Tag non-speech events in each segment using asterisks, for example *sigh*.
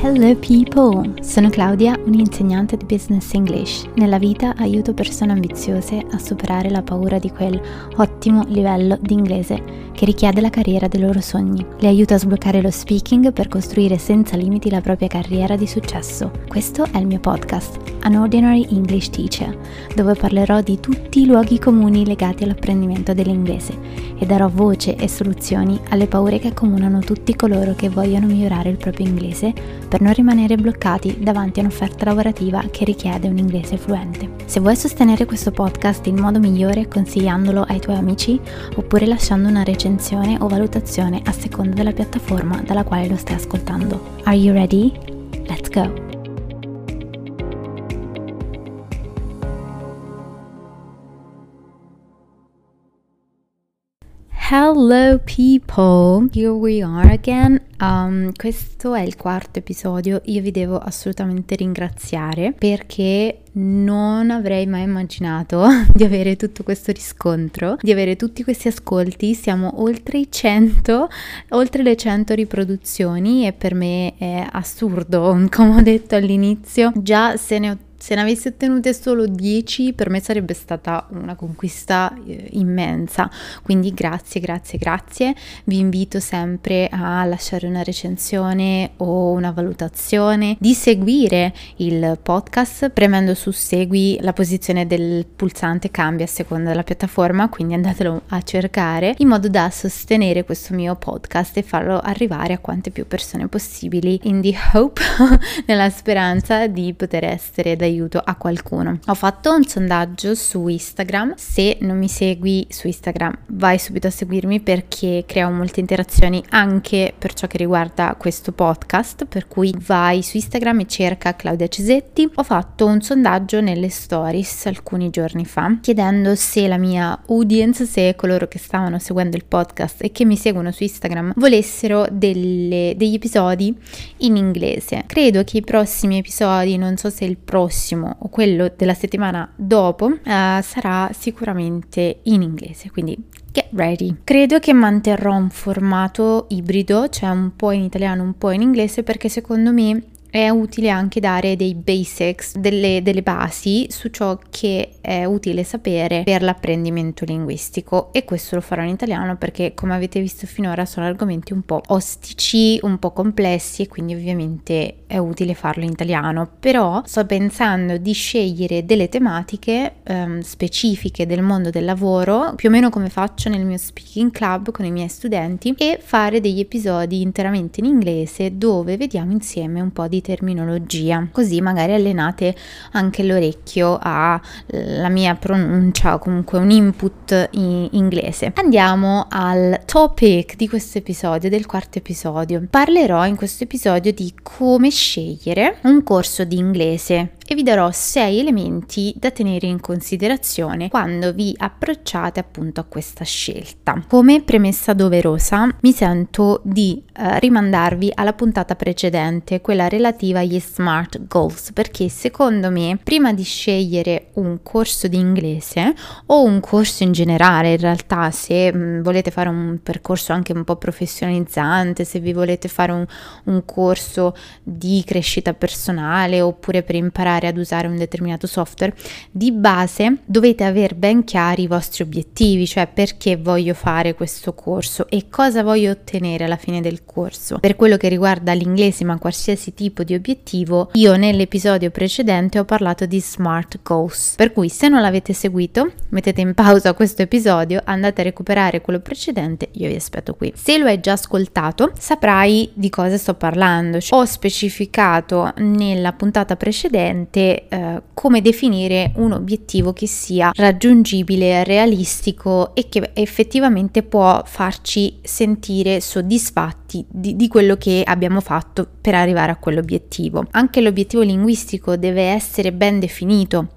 Hello people! Sono Claudia, un'insegnante di Business English. Nella vita aiuto persone ambiziose a superare la paura di quel ottimo livello di inglese che richiede la carriera dei loro sogni. Le aiuto a sbloccare lo speaking per costruire senza limiti la propria carriera di successo. Questo è il mio podcast, An Ordinary English Teacher, dove parlerò di tutti i luoghi comuni legati all'apprendimento dell'inglese e darò voce e soluzioni alle paure che accomunano tutti coloro che vogliono migliorare il proprio inglese per non rimanere bloccati davanti a un'offerta lavorativa che richiede un inglese fluente. Se vuoi sostenere questo podcast in modo migliore consigliandolo ai tuoi amici oppure lasciando una recensione o valutazione a seconda della piattaforma dalla quale lo stai ascoltando. Are you ready? Let's go! Hello people, here we are again. Um, questo è il quarto episodio. Io vi devo assolutamente ringraziare perché non avrei mai immaginato *laughs* di avere tutto questo riscontro, di avere tutti questi ascolti. Siamo oltre i 100, oltre le 100 riproduzioni e per me è assurdo, *laughs* come ho detto all'inizio. Già se ne ho se ne avessi ottenute solo 10 per me sarebbe stata una conquista eh, immensa, quindi grazie, grazie, grazie. Vi invito sempre a lasciare una recensione o una valutazione, di seguire il podcast premendo su segui, la posizione del pulsante cambia a seconda della piattaforma, quindi andatelo a cercare in modo da sostenere questo mio podcast e farlo arrivare a quante più persone possibili in the hope, *laughs* nella speranza di poter essere d'aiuto aiuto a qualcuno. Ho fatto un sondaggio su Instagram, se non mi segui su Instagram vai subito a seguirmi perché creo molte interazioni anche per ciò che riguarda questo podcast, per cui vai su Instagram e cerca Claudia Cesetti. Ho fatto un sondaggio nelle stories alcuni giorni fa chiedendo se la mia audience, se coloro che stavano seguendo il podcast e che mi seguono su Instagram volessero delle, degli episodi in inglese. Credo che i prossimi episodi, non so se il prossimo prossimo o quello della settimana dopo uh, sarà sicuramente in inglese, quindi get ready. Credo che manterrò un formato ibrido, cioè un po' in italiano, un po' in inglese, perché secondo me è utile anche dare dei basics, delle, delle, basi su ciò che è utile sapere per l'apprendimento linguistico. E questo lo farò in italiano perché come avete visto finora sono argomenti un po' ostici, un po' complessi e quindi ovviamente è utile farlo in italiano, però sto pensando di scegliere delle tematiche um, specifiche del mondo del lavoro, più o meno come faccio nel mio speaking club con i miei studenti e fare degli episodi interamente in inglese dove vediamo insieme un po' di terminologia, così magari allenate anche l'orecchio alla mia pronuncia o comunque un input in inglese. Andiamo al topic di questo episodio, del quarto episodio. Parlerò in questo episodio di come scegliere un corso di inglese e vi darò sei elementi da tenere in considerazione quando vi approcciate appunto a questa scelta. Come premessa doverosa mi sento di eh, rimandarvi alla puntata precedente, quella relativa agli smart goals, perché secondo me prima di scegliere un corso di inglese o un corso in generale, in realtà se mh, mm, volete fare un percorso anche un po' professionalizzante, se vi volete fare un, un corso di crescita personale oppure per imparare imparare ad usare un determinato software, di base dovete avere ben chiari i vostri obiettivi, cioè perché voglio fare questo corso e cosa voglio ottenere alla fine del corso. Per quello che riguarda l'inglese, ma qualsiasi tipo di obiettivo, io nell'episodio precedente ho parlato di smart goals. Per cui se non l'avete seguito, mettete in pausa questo episodio, andate a recuperare quello precedente, io vi aspetto qui. Se lo hai già ascoltato, saprai di cosa sto parlando. Ho specificato nella puntata precedente esattamente eh, come definire un obiettivo che sia raggiungibile, realistico e che effettivamente può farci sentire soddisfatti di, di quello che abbiamo fatto per arrivare a quell'obiettivo. Anche l'obiettivo linguistico deve essere ben definito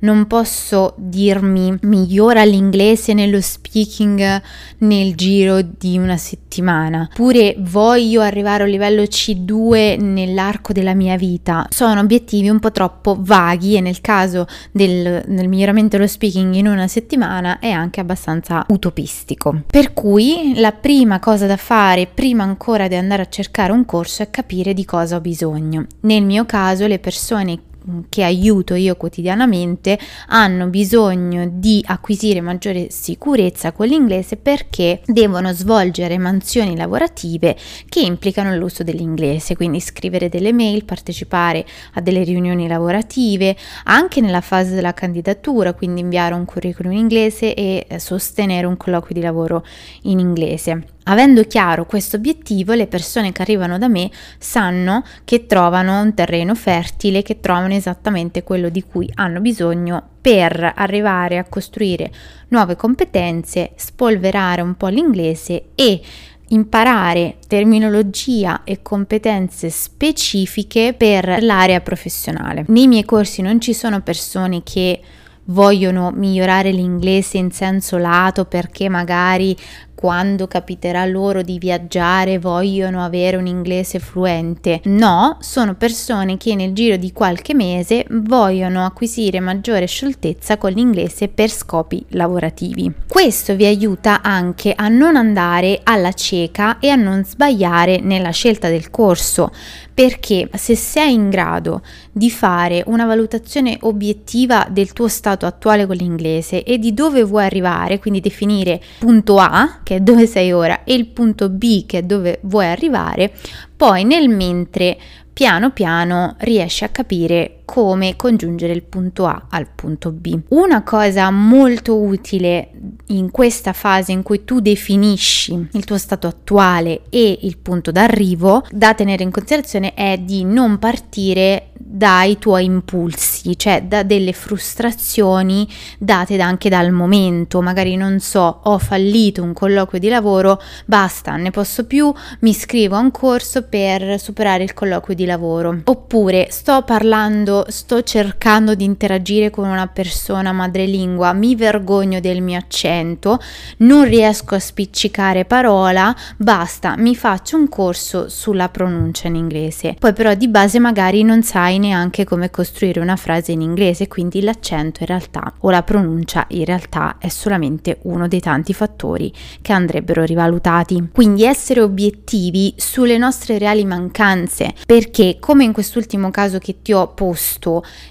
non posso dirmi migliora l'inglese nello speaking nel giro di una settimana, oppure voglio arrivare a un livello C2 nell'arco della mia vita. Sono obiettivi un po' troppo vaghi e nel caso del, del miglioramento dello speaking in una settimana è anche abbastanza utopistico. Per cui la prima cosa da fare prima ancora di andare a cercare un corso è capire di cosa ho bisogno. Nel mio caso le persone che aiuto io quotidianamente hanno bisogno di acquisire maggiore sicurezza con l'inglese perché devono svolgere mansioni lavorative che implicano l'uso dell'inglese, quindi scrivere delle mail, partecipare a delle riunioni lavorative, anche nella fase della candidatura, quindi inviare un curriculum in inglese e sostenere un colloquio di lavoro in inglese. Avendo chiaro questo obiettivo, le persone che arrivano da me sanno che trovano un terreno fertile, che trovano esattamente quello di cui hanno bisogno per arrivare a costruire nuove competenze, spolverare un po' l'inglese e imparare terminologia e competenze specifiche per l'area professionale. Nei miei corsi non ci sono persone che vogliono migliorare l'inglese in senso lato perché magari quando capiterà loro di viaggiare vogliono avere un inglese fluente. No, sono persone che nel giro di qualche mese vogliono acquisire maggiore scioltezza con l'inglese per scopi lavorativi. Questo vi aiuta anche a non andare alla cieca e a non sbagliare nella scelta del corso, perché se sei in grado di fare una valutazione obiettiva del tuo stato attuale con l'inglese e di dove vuoi arrivare, quindi definire punto A che è dove sei ora, e il punto B, che è dove vuoi arrivare, poi nel mentre piano piano riesci a capire come congiungere il punto A al punto B. Una cosa molto utile in questa fase in cui tu definisci il tuo stato attuale e il punto d'arrivo da tenere in considerazione è di non partire dai tuoi impulsi, cioè da delle frustrazioni date anche dal momento, magari non so, ho fallito un colloquio di lavoro, basta, ne posso più, mi iscrivo a un corso per superare il colloquio di lavoro. Oppure sto parlando, sto cercando di interagire con una persona madrelingua, mi vergogno del mio accento, non riesco a spiccicare parola, basta, mi faccio un corso sulla pronuncia in inglese. Poi però di base magari non sai neanche come costruire una frase in inglese, quindi l'accento in realtà o la pronuncia in realtà è solamente uno dei tanti fattori che andrebbero rivalutati. Quindi essere obiettivi sulle nostre reali mancanze, perché come in quest'ultimo caso che ti ho posto,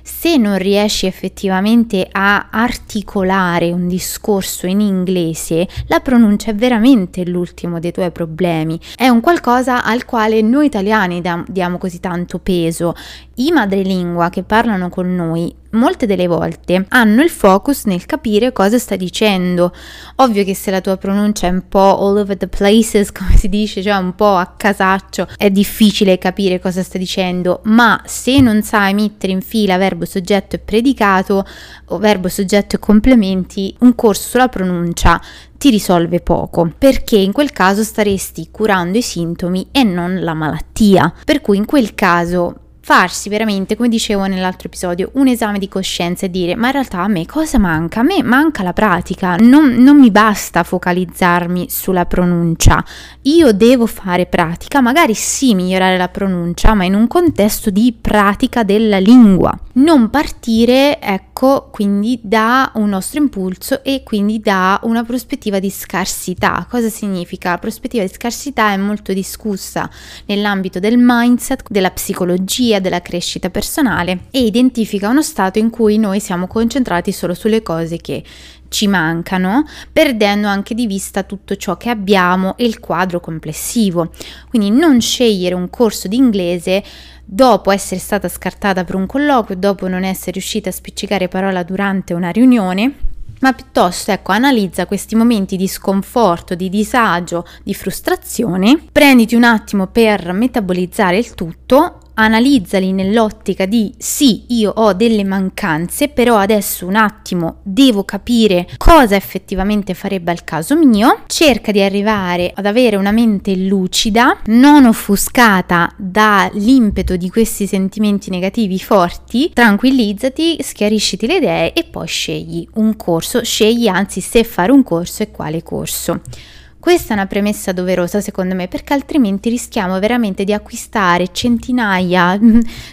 se non riesci effettivamente a articolare un discorso in inglese, la pronuncia è veramente l'ultimo dei tuoi problemi. È un qualcosa al quale noi italiani diamo così tanto peso. I madrelingua che parlano con noi molte delle volte hanno il focus nel capire cosa sta dicendo. Ovvio che se la tua pronuncia è un po' all over the places, *laughs* come si dice, cioè un po' a casaccio, è difficile capire cosa sta dicendo, ma se non sai mettere in fila verbo, soggetto e predicato o verbo, soggetto e complementi, un corso sulla pronuncia ti risolve poco, perché in quel caso staresti curando i sintomi e non la malattia. Per cui in quel caso farsi veramente, come dicevo nell'altro episodio, un esame di coscienza e dire ma in realtà a me cosa manca? A me manca la pratica, non, non mi basta focalizzarmi sulla pronuncia, io devo fare pratica, magari sì migliorare la pronuncia, ma in un contesto di pratica della lingua. Non partire, ecco, quindi da un nostro impulso e quindi da una prospettiva di scarsità. Cosa significa? La prospettiva di scarsità è molto discussa nell'ambito del mindset, della psicologia, teoria della crescita personale e identifica uno stato in cui noi siamo concentrati solo sulle cose che ci mancano, perdendo anche di vista tutto ciò che abbiamo e il quadro complessivo. Quindi non scegliere un corso di inglese dopo essere stata scartata per un colloquio, dopo non essere riuscita a spiccicare parola durante una riunione, ma piuttosto ecco analizza questi momenti di sconforto, di disagio, di frustrazione, prenditi un attimo per metabolizzare il tutto analizzali nell'ottica di sì, io ho delle mancanze, però adesso un attimo devo capire cosa effettivamente farebbe al caso mio, cerca di arrivare ad avere una mente lucida, non offuscata dall'impeto di questi sentimenti negativi forti, tranquillizzati, schiarisciti le idee e poi scegli un corso, scegli anzi se fare un corso e quale corso. Questa è una premessa doverosa secondo me perché altrimenti rischiamo veramente di acquistare centinaia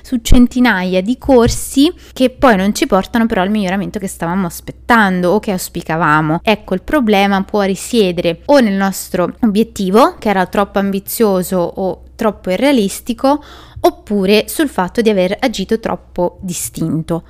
su centinaia di corsi che poi non ci portano però al miglioramento che stavamo aspettando o che auspicavamo. Ecco, il problema può risiedere o nel nostro obiettivo che era troppo ambizioso o troppo irrealistico oppure sul fatto di aver agito troppo distinto.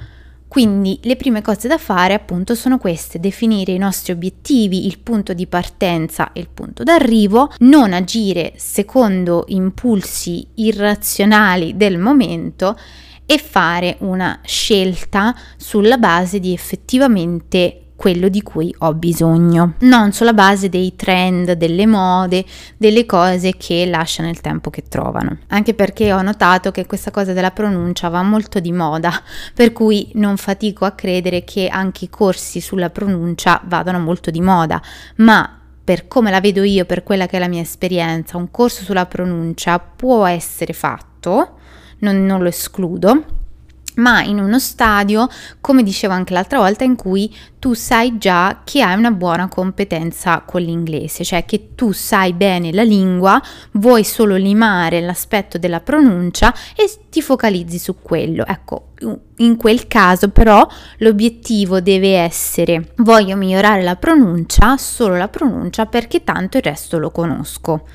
Quindi le prime cose da fare appunto sono queste, definire i nostri obiettivi, il punto di partenza e il punto d'arrivo, non agire secondo impulsi irrazionali del momento e fare una scelta sulla base di effettivamente quello di cui ho bisogno, non sulla base dei trend, delle mode, delle cose che lasciano il tempo che trovano. Anche perché ho notato che questa cosa della pronuncia va molto di moda, *laughs* per cui non fatico a credere che anche i corsi sulla pronuncia vadano molto di moda, ma per come la vedo io, per quella che è la mia esperienza, un corso sulla pronuncia può essere fatto, non, non lo escludo, ma in uno stadio, come dicevo anche l'altra volta, in cui tu sai già che hai una buona competenza con l'inglese, cioè che tu sai bene la lingua, vuoi solo limare l'aspetto della pronuncia e ti focalizzi su quello. Ecco, in quel caso però l'obiettivo deve essere voglio migliorare la pronuncia, solo la pronuncia perché tanto il resto lo conosco.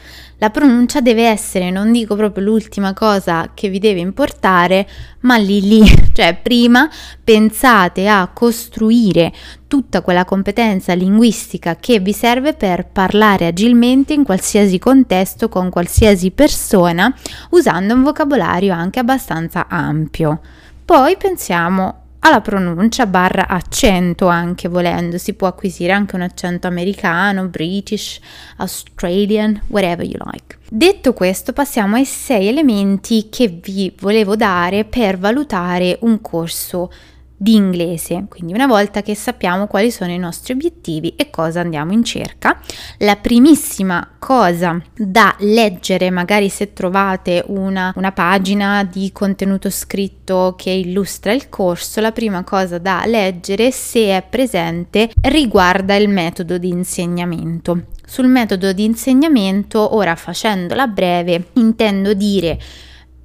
La pronuncia deve essere, non dico proprio l'ultima cosa che vi deve importare, ma lì lì, *laughs* cioè prima pensate a costruire tutta quella competenza linguistica che vi serve per parlare agilmente in qualsiasi contesto con qualsiasi persona usando un vocabolario anche abbastanza ampio. Poi pensiamo alla pronuncia barra accento anche volendo, si può acquisire anche un accento americano, british, australian, whatever you like. Detto questo passiamo ai sei elementi che vi volevo dare per valutare un corso di inglese. Quindi una volta che sappiamo quali sono i nostri obiettivi e cosa andiamo in cerca, la primissima cosa da leggere, magari se trovate una, una pagina di contenuto scritto che illustra il corso, la prima cosa da leggere, se è presente, riguarda il metodo di insegnamento. Sul metodo di insegnamento, ora facendola breve, intendo dire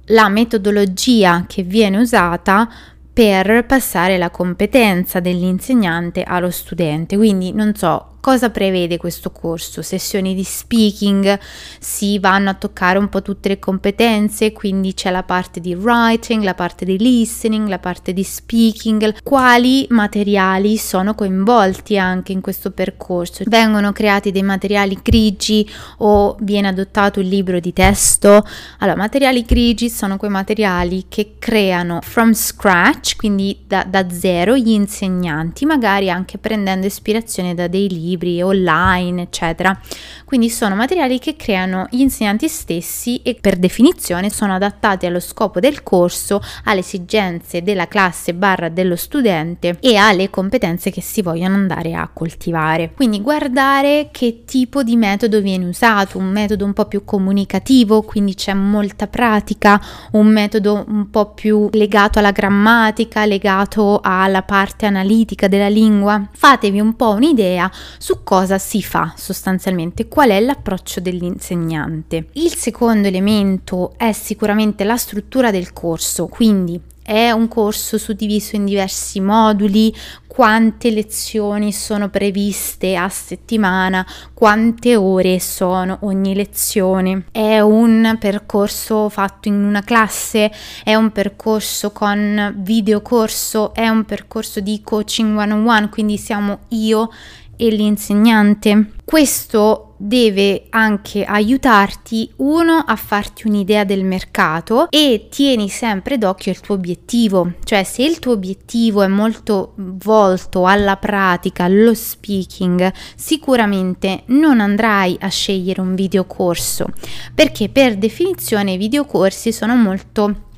la metodologia che viene usata per passare la competenza dell'insegnante allo studente. Quindi non so, Cosa prevede questo corso? Sessioni di speaking, si vanno a toccare un po' tutte le competenze, quindi c'è la parte di writing, la parte di listening, la parte di speaking. Quali materiali sono coinvolti anche in questo percorso? Vengono creati dei materiali grigi o viene adottato un libro di testo? Allora, materiali grigi sono quei materiali che creano from scratch, quindi da, da zero, gli insegnanti, magari anche prendendo ispirazione da dei libri libri online, eccetera. Quindi sono materiali che creano gli insegnanti stessi e per definizione sono adattati allo scopo del corso, alle esigenze della classe barra dello studente e alle competenze che si vogliono andare a coltivare. Quindi guardare che tipo di metodo viene usato, un metodo un po' più comunicativo, quindi c'è molta pratica, un metodo un po' più legato alla grammatica, legato alla parte analitica della lingua. Fatevi un po' un'idea su cosa si fa sostanzialmente, qual è l'approccio dell'insegnante. Il secondo elemento è sicuramente la struttura del corso, quindi è un corso suddiviso in diversi moduli, quante lezioni sono previste a settimana, quante ore sono ogni lezione. È un percorso fatto in una classe, è un percorso con videocorso, è un percorso di coaching one on one, quindi siamo io e l'insegnante. Questo deve anche aiutarti uno a farti un'idea del mercato e tieni sempre d'occhio il tuo obiettivo, cioè se il tuo obiettivo è molto volto alla pratica, allo speaking, sicuramente non andrai a scegliere un videocorso perché per definizione i videocorsi sono molto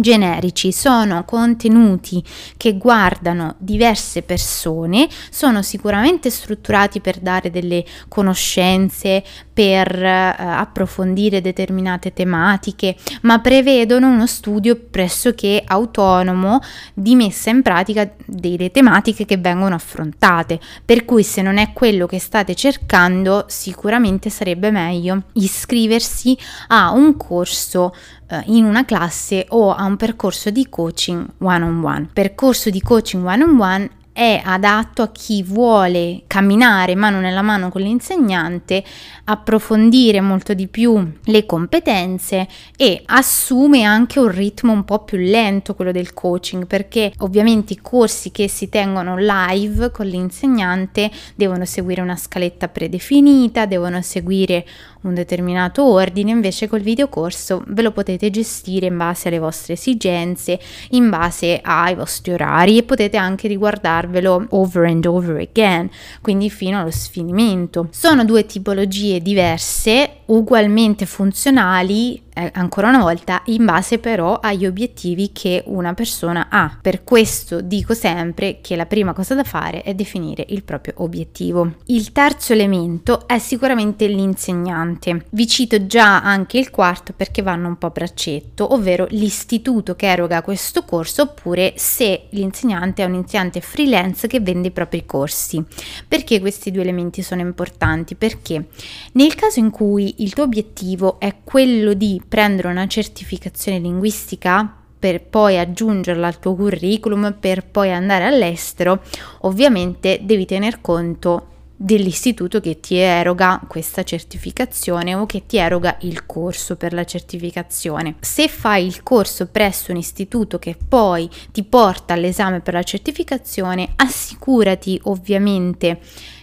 generici, sono contenuti che guardano diverse persone, sono sicuramente strutturati per dare delle conoscenze, per eh, approfondire determinate tematiche, ma prevedono uno studio pressoché autonomo di messa in pratica delle tematiche che vengono affrontate, per cui se non è quello che state cercando, sicuramente sarebbe meglio iscriversi a un corso eh, in una classe o a un percorso di coaching one on one. Percorso di coaching one on one è adatto a chi vuole camminare mano nella mano con l'insegnante, approfondire molto di più le competenze e assume anche un ritmo un po' più lento quello del coaching perché ovviamente i corsi che si tengono live con l'insegnante devono seguire una scaletta predefinita, devono seguire un determinato ordine, invece col videocorso ve lo potete gestire in base alle vostre esigenze, in base ai vostri orari e potete anche riguardarvelo over and over again, quindi fino allo sfinimento. Sono due tipologie diverse, ugualmente funzionali eh, ancora una volta in base però agli obiettivi che una persona ha. Per questo dico sempre che la prima cosa da fare è definire il proprio obiettivo. Il terzo elemento è sicuramente l'insegnante. Vi cito già anche il quarto perché vanno un po' a braccetto, ovvero l'istituto che eroga questo corso oppure se l'insegnante è un insegnante freelance che vende i propri corsi. Perché questi due elementi sono importanti? Perché nel caso in cui il tuo obiettivo è quello di prendere una certificazione linguistica per poi aggiungerla al tuo curriculum, per poi andare all'estero, ovviamente devi tener conto dell'istituto che ti eroga questa certificazione o che ti eroga il corso per la certificazione. Se fai il corso presso un istituto che poi ti porta all'esame per la certificazione, assicurati ovviamente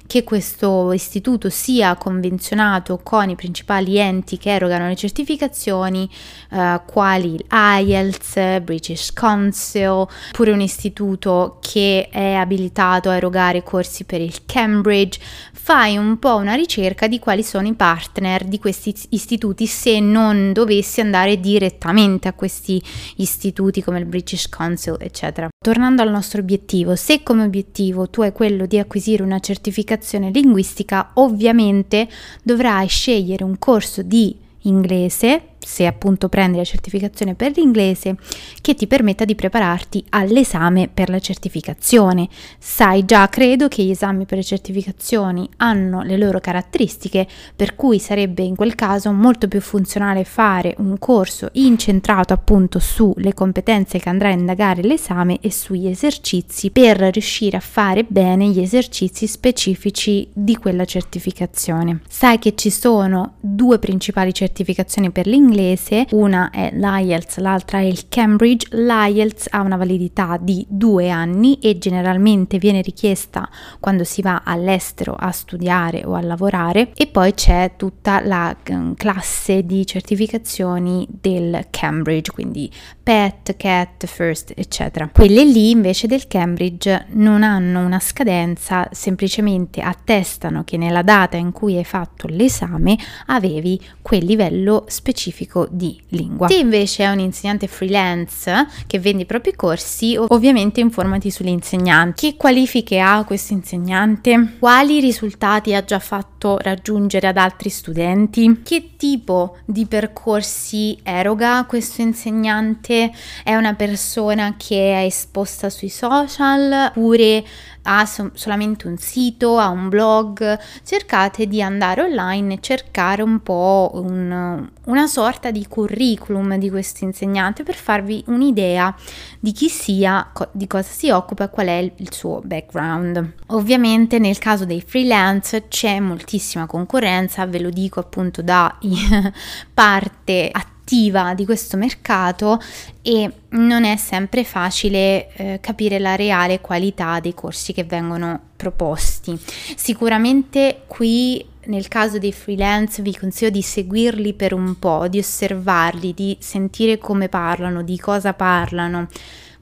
che questo istituto sia convenzionato con i principali enti che erogano le certificazioni, eh, quali l'IELTS, British Council, oppure un istituto che è abilitato a erogare corsi per il Cambridge. Fai un po' una ricerca di quali sono i partner di questi istituti se non dovessi andare direttamente a questi istituti come il British Council, eccetera. Tornando al nostro obiettivo, se come obiettivo tu hai quello di acquisire una certificazione linguistica, ovviamente dovrai scegliere un corso di inglese se appunto prendi la certificazione per l'inglese, che ti permetta di prepararti all'esame per la certificazione. Sai già, credo che gli esami per le certificazioni hanno le loro caratteristiche, per cui sarebbe in quel caso molto più funzionale fare un corso incentrato appunto sulle competenze che andrà a indagare l'esame e sugli esercizi per riuscire a fare bene gli esercizi specifici di quella certificazione. Sai che ci sono due principali certificazioni per l'inglese inglese, una è l'IELTS, l'altra è il Cambridge. L'IELTS ha una validità di due anni e generalmente viene richiesta quando si va all'estero a studiare o a lavorare e poi c'è tutta la mm, classe di certificazioni del Cambridge, quindi PET, CAT, FIRST, eccetera. Quelle lì invece del Cambridge non hanno una scadenza, semplicemente attestano che nella data in cui hai fatto l'esame avevi quel livello specifico specifico di lingua. Se invece è un insegnante freelance che vende i propri corsi, ovviamente informati sull'insegnante. Che qualifiche ha questo insegnante? Quali risultati ha già fatto raggiungere ad altri studenti? Che tipo di percorsi eroga questo insegnante? È una persona che è esposta sui social oppure ha so- solamente un sito, ha un blog, cercate di andare online e cercare un po' un, una sorta di curriculum di questo insegnante per farvi un'idea di chi sia, co- di cosa si occupa e qual è il, il suo background. Ovviamente nel caso dei freelance c'è moltissima concorrenza, ve lo dico appunto da *laughs* parte attiva attiva di questo mercato e non è sempre facile eh, capire la reale qualità dei corsi che vengono proposti. Sicuramente qui nel caso dei freelance vi consiglio di seguirli per un po', di osservarli, di sentire come parlano, di cosa parlano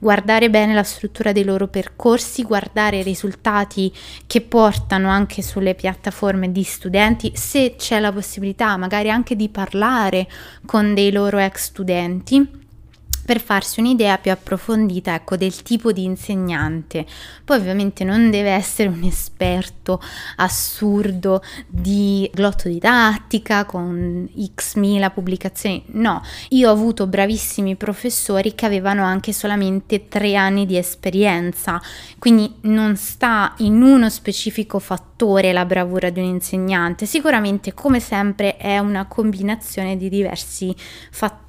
guardare bene la struttura dei loro percorsi, guardare i risultati che portano anche sulle piattaforme di studenti, se c'è la possibilità magari anche di parlare con dei loro ex studenti per farsi un'idea più approfondita ecco, del tipo di insegnante. Poi ovviamente non deve essere un esperto assurdo di glottodidattica con x mila pubblicazioni, no, io ho avuto bravissimi professori che avevano anche solamente tre anni di esperienza, quindi non sta in uno specifico fattore la bravura di un insegnante, sicuramente come sempre è una combinazione di diversi fattori.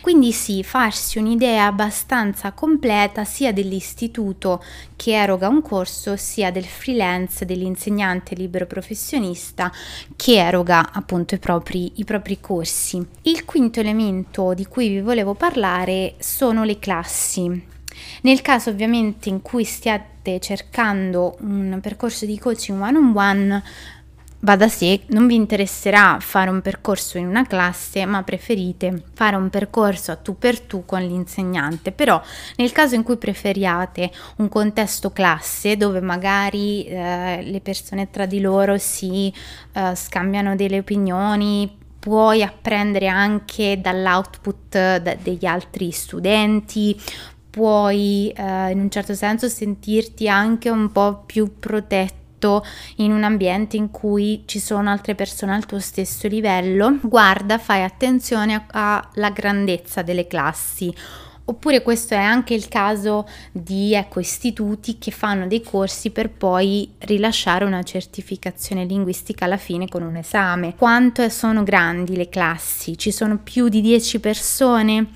Quindi sì, farsi un'idea abbastanza completa sia dell'istituto che eroga un corso, sia del freelance, dell'insegnante libero professionista che eroga appunto i propri, i propri corsi. Il quinto elemento di cui vi volevo parlare sono le classi. Nel caso ovviamente in cui stiate cercando un percorso di coaching one on one, va da sé, non vi interesserà fare un percorso in una classe, ma preferite fare un percorso a tu per tu con l'insegnante. Però nel caso in cui preferiate un contesto classe dove magari eh, le persone tra di loro si eh, scambiano delle opinioni, puoi apprendere anche dall'output da, degli altri studenti, puoi eh, in un certo senso sentirti anche un po' più protetto in un ambiente in cui ci sono altre persone al tuo stesso livello, guarda, fai attenzione alla grandezza delle classi. Oppure questo è anche il caso di ecco, istituti che fanno dei corsi per poi rilasciare una certificazione linguistica alla fine con un esame. Quanto sono grandi le classi? Ci sono più di 10 persone?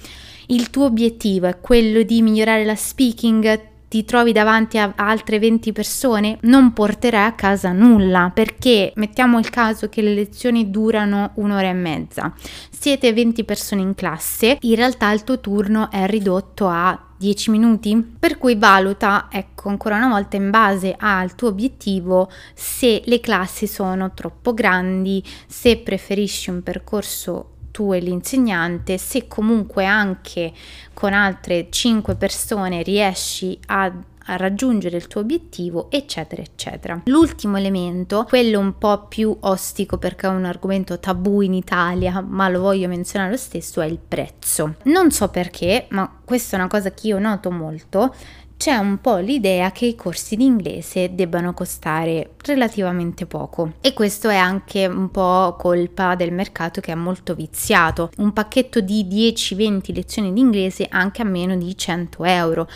Il tuo obiettivo è quello di migliorare la speaking ti trovi davanti a altre 20 persone, non porterai a casa nulla perché mettiamo il caso che le lezioni durano un'ora e mezza. Siete 20 persone in classe, in realtà il tuo turno è ridotto a 10 minuti, per cui valuta, ecco, ancora una volta in base al tuo obiettivo se le classi sono troppo grandi, se preferisci un percorso tu e l'insegnante, se comunque anche con altre 5 persone riesci a a raggiungere il tuo obiettivo, eccetera, eccetera. L'ultimo elemento, quello un po' più ostico perché è un argomento tabù in Italia, ma lo voglio menzionare lo stesso, è il prezzo. Non so perché, ma questa è una cosa che io noto molto c'è un po' l'idea che i corsi di inglese debbano costare relativamente poco e questo è anche un po' colpa del mercato che è molto viziato. Un pacchetto di 10-20 lezioni di inglese anche a meno di 100 euro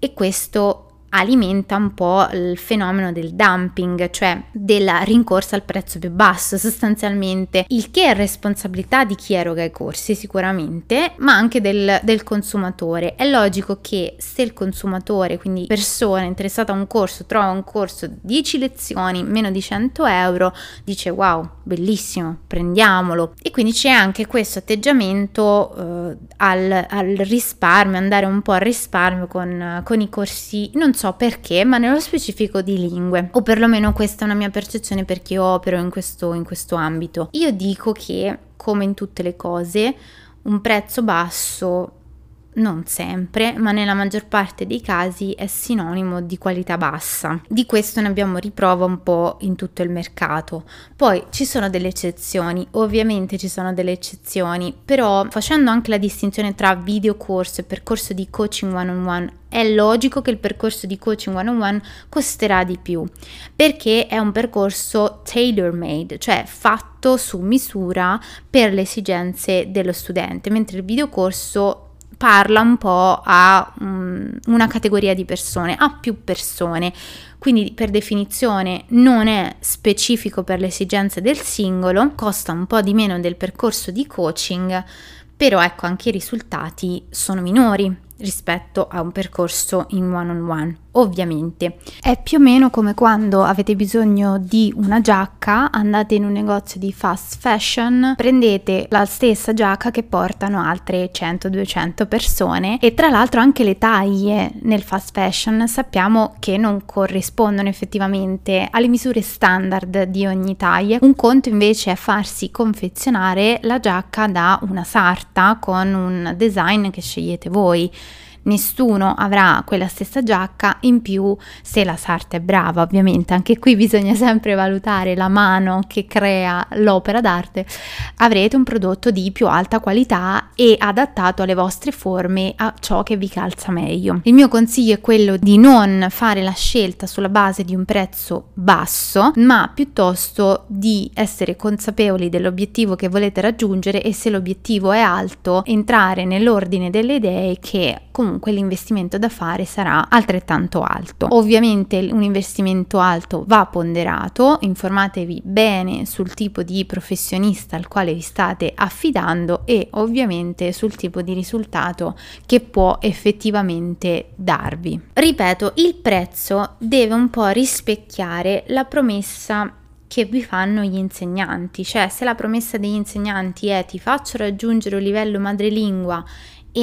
e questo alimenta un po' il fenomeno del dumping, cioè della rincorsa al prezzo più basso sostanzialmente, il che è responsabilità di chi eroga i corsi sicuramente, ma anche del, del consumatore. È logico che se il consumatore, quindi persona interessata a un corso, trova un corso 10 lezioni, meno di 100 euro, dice wow, bellissimo, prendiamolo. E quindi c'è anche questo atteggiamento eh, al, al, risparmio, andare un po' al risparmio con, con i corsi, non so perché, ma nello specifico di lingue, o perlomeno questa è una mia percezione perché opero in questo, in questo ambito. Io dico che, come in tutte le cose, un prezzo basso non sempre, ma nella maggior parte dei casi è sinonimo di qualità bassa. Di questo ne abbiamo riprova un po' in tutto il mercato. Poi ci sono delle eccezioni, ovviamente ci sono delle eccezioni, però facendo anche la distinzione tra videocorso e percorso di coaching one on one è logico che il percorso di coaching one on one costerà di più perché è un percorso tailor made, cioè fatto su misura per le esigenze dello studente, mentre il videocorso parla un po' a um, una categoria di persone, a più persone. Quindi per definizione non è specifico per le esigenze del singolo, costa un po' di meno del percorso di coaching, però ecco anche i risultati sono minori rispetto a un percorso in one on one ovviamente. È più o meno come quando avete bisogno di una giacca, andate in un negozio di fast fashion, prendete la stessa giacca che portano altre 100-200 persone e tra l'altro anche le taglie nel fast fashion sappiamo che non corrispondono effettivamente alle misure standard di ogni taglia. Un conto invece è farsi confezionare la giacca da una sarta con un design che scegliete voi nessuno avrà quella stessa giacca, in più se la sarta è brava ovviamente, anche qui bisogna sempre valutare la mano che crea l'opera d'arte, avrete un prodotto di più alta qualità e adattato alle vostre forme a ciò che vi calza meglio. Il mio consiglio è quello di non fare la scelta sulla base di un prezzo basso, ma piuttosto di essere consapevoli dell'obiettivo che volete raggiungere e se l'obiettivo è alto, entrare nell'ordine delle idee che comunque l'investimento da fare sarà altrettanto alto. Ovviamente un investimento alto va ponderato, informatevi bene sul tipo di professionista al quale vi state affidando e ovviamente sul tipo di risultato che può effettivamente darvi. Ripeto, il prezzo deve un po' rispecchiare la promessa che vi fanno gli insegnanti, cioè se la promessa degli insegnanti è ti faccio raggiungere un livello madrelingua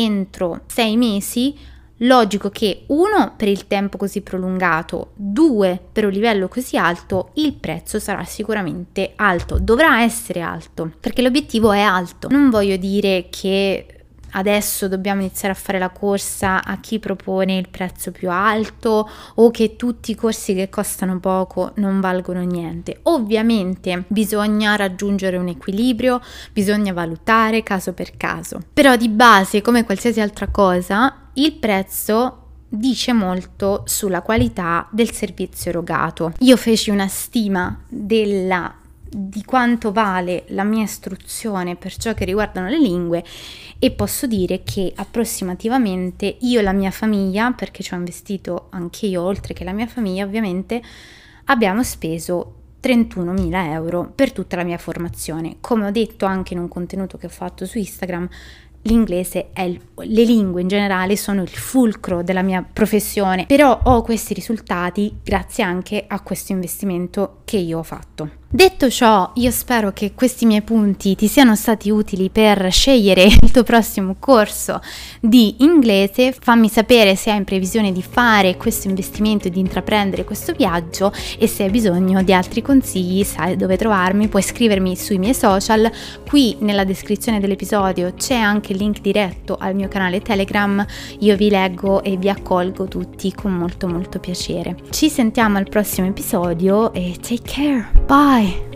entro sei mesi, logico che uno per il tempo così prolungato, due per un livello così alto, il prezzo sarà sicuramente alto, dovrà essere alto, perché l'obiettivo è alto. Non voglio dire che adesso dobbiamo iniziare a fare la corsa a chi propone il prezzo più alto o che tutti i corsi che costano poco non valgono niente. Ovviamente bisogna raggiungere un equilibrio, bisogna valutare caso per caso. Però di base, come qualsiasi altra cosa, il prezzo dice molto sulla qualità del servizio erogato. Io feci una stima della di quanto vale la mia istruzione per ciò che riguardano le lingue e posso dire che approssimativamente io e la mia famiglia, perché ci ho investito anche io oltre che la mia famiglia ovviamente, abbiamo speso 31.000 euro per tutta la mia formazione. Come ho detto anche in un contenuto che ho fatto su Instagram, l'inglese è il, le lingue in generale sono il fulcro della mia professione, però ho questi risultati grazie anche a questo investimento che io ho fatto. Detto ciò, io spero che questi miei punti ti siano stati utili per scegliere *laughs* il tuo prossimo corso di inglese. Fammi sapere se hai in previsione di fare questo investimento e di intraprendere questo viaggio e se hai bisogno di altri consigli, sai dove trovarmi, puoi scrivermi sui miei social. Qui nella descrizione dell'episodio c'è anche il link diretto al mio canale Telegram. Io vi leggo e vi accolgo tutti con molto molto piacere. Ci sentiamo al prossimo episodio e take care. Bye.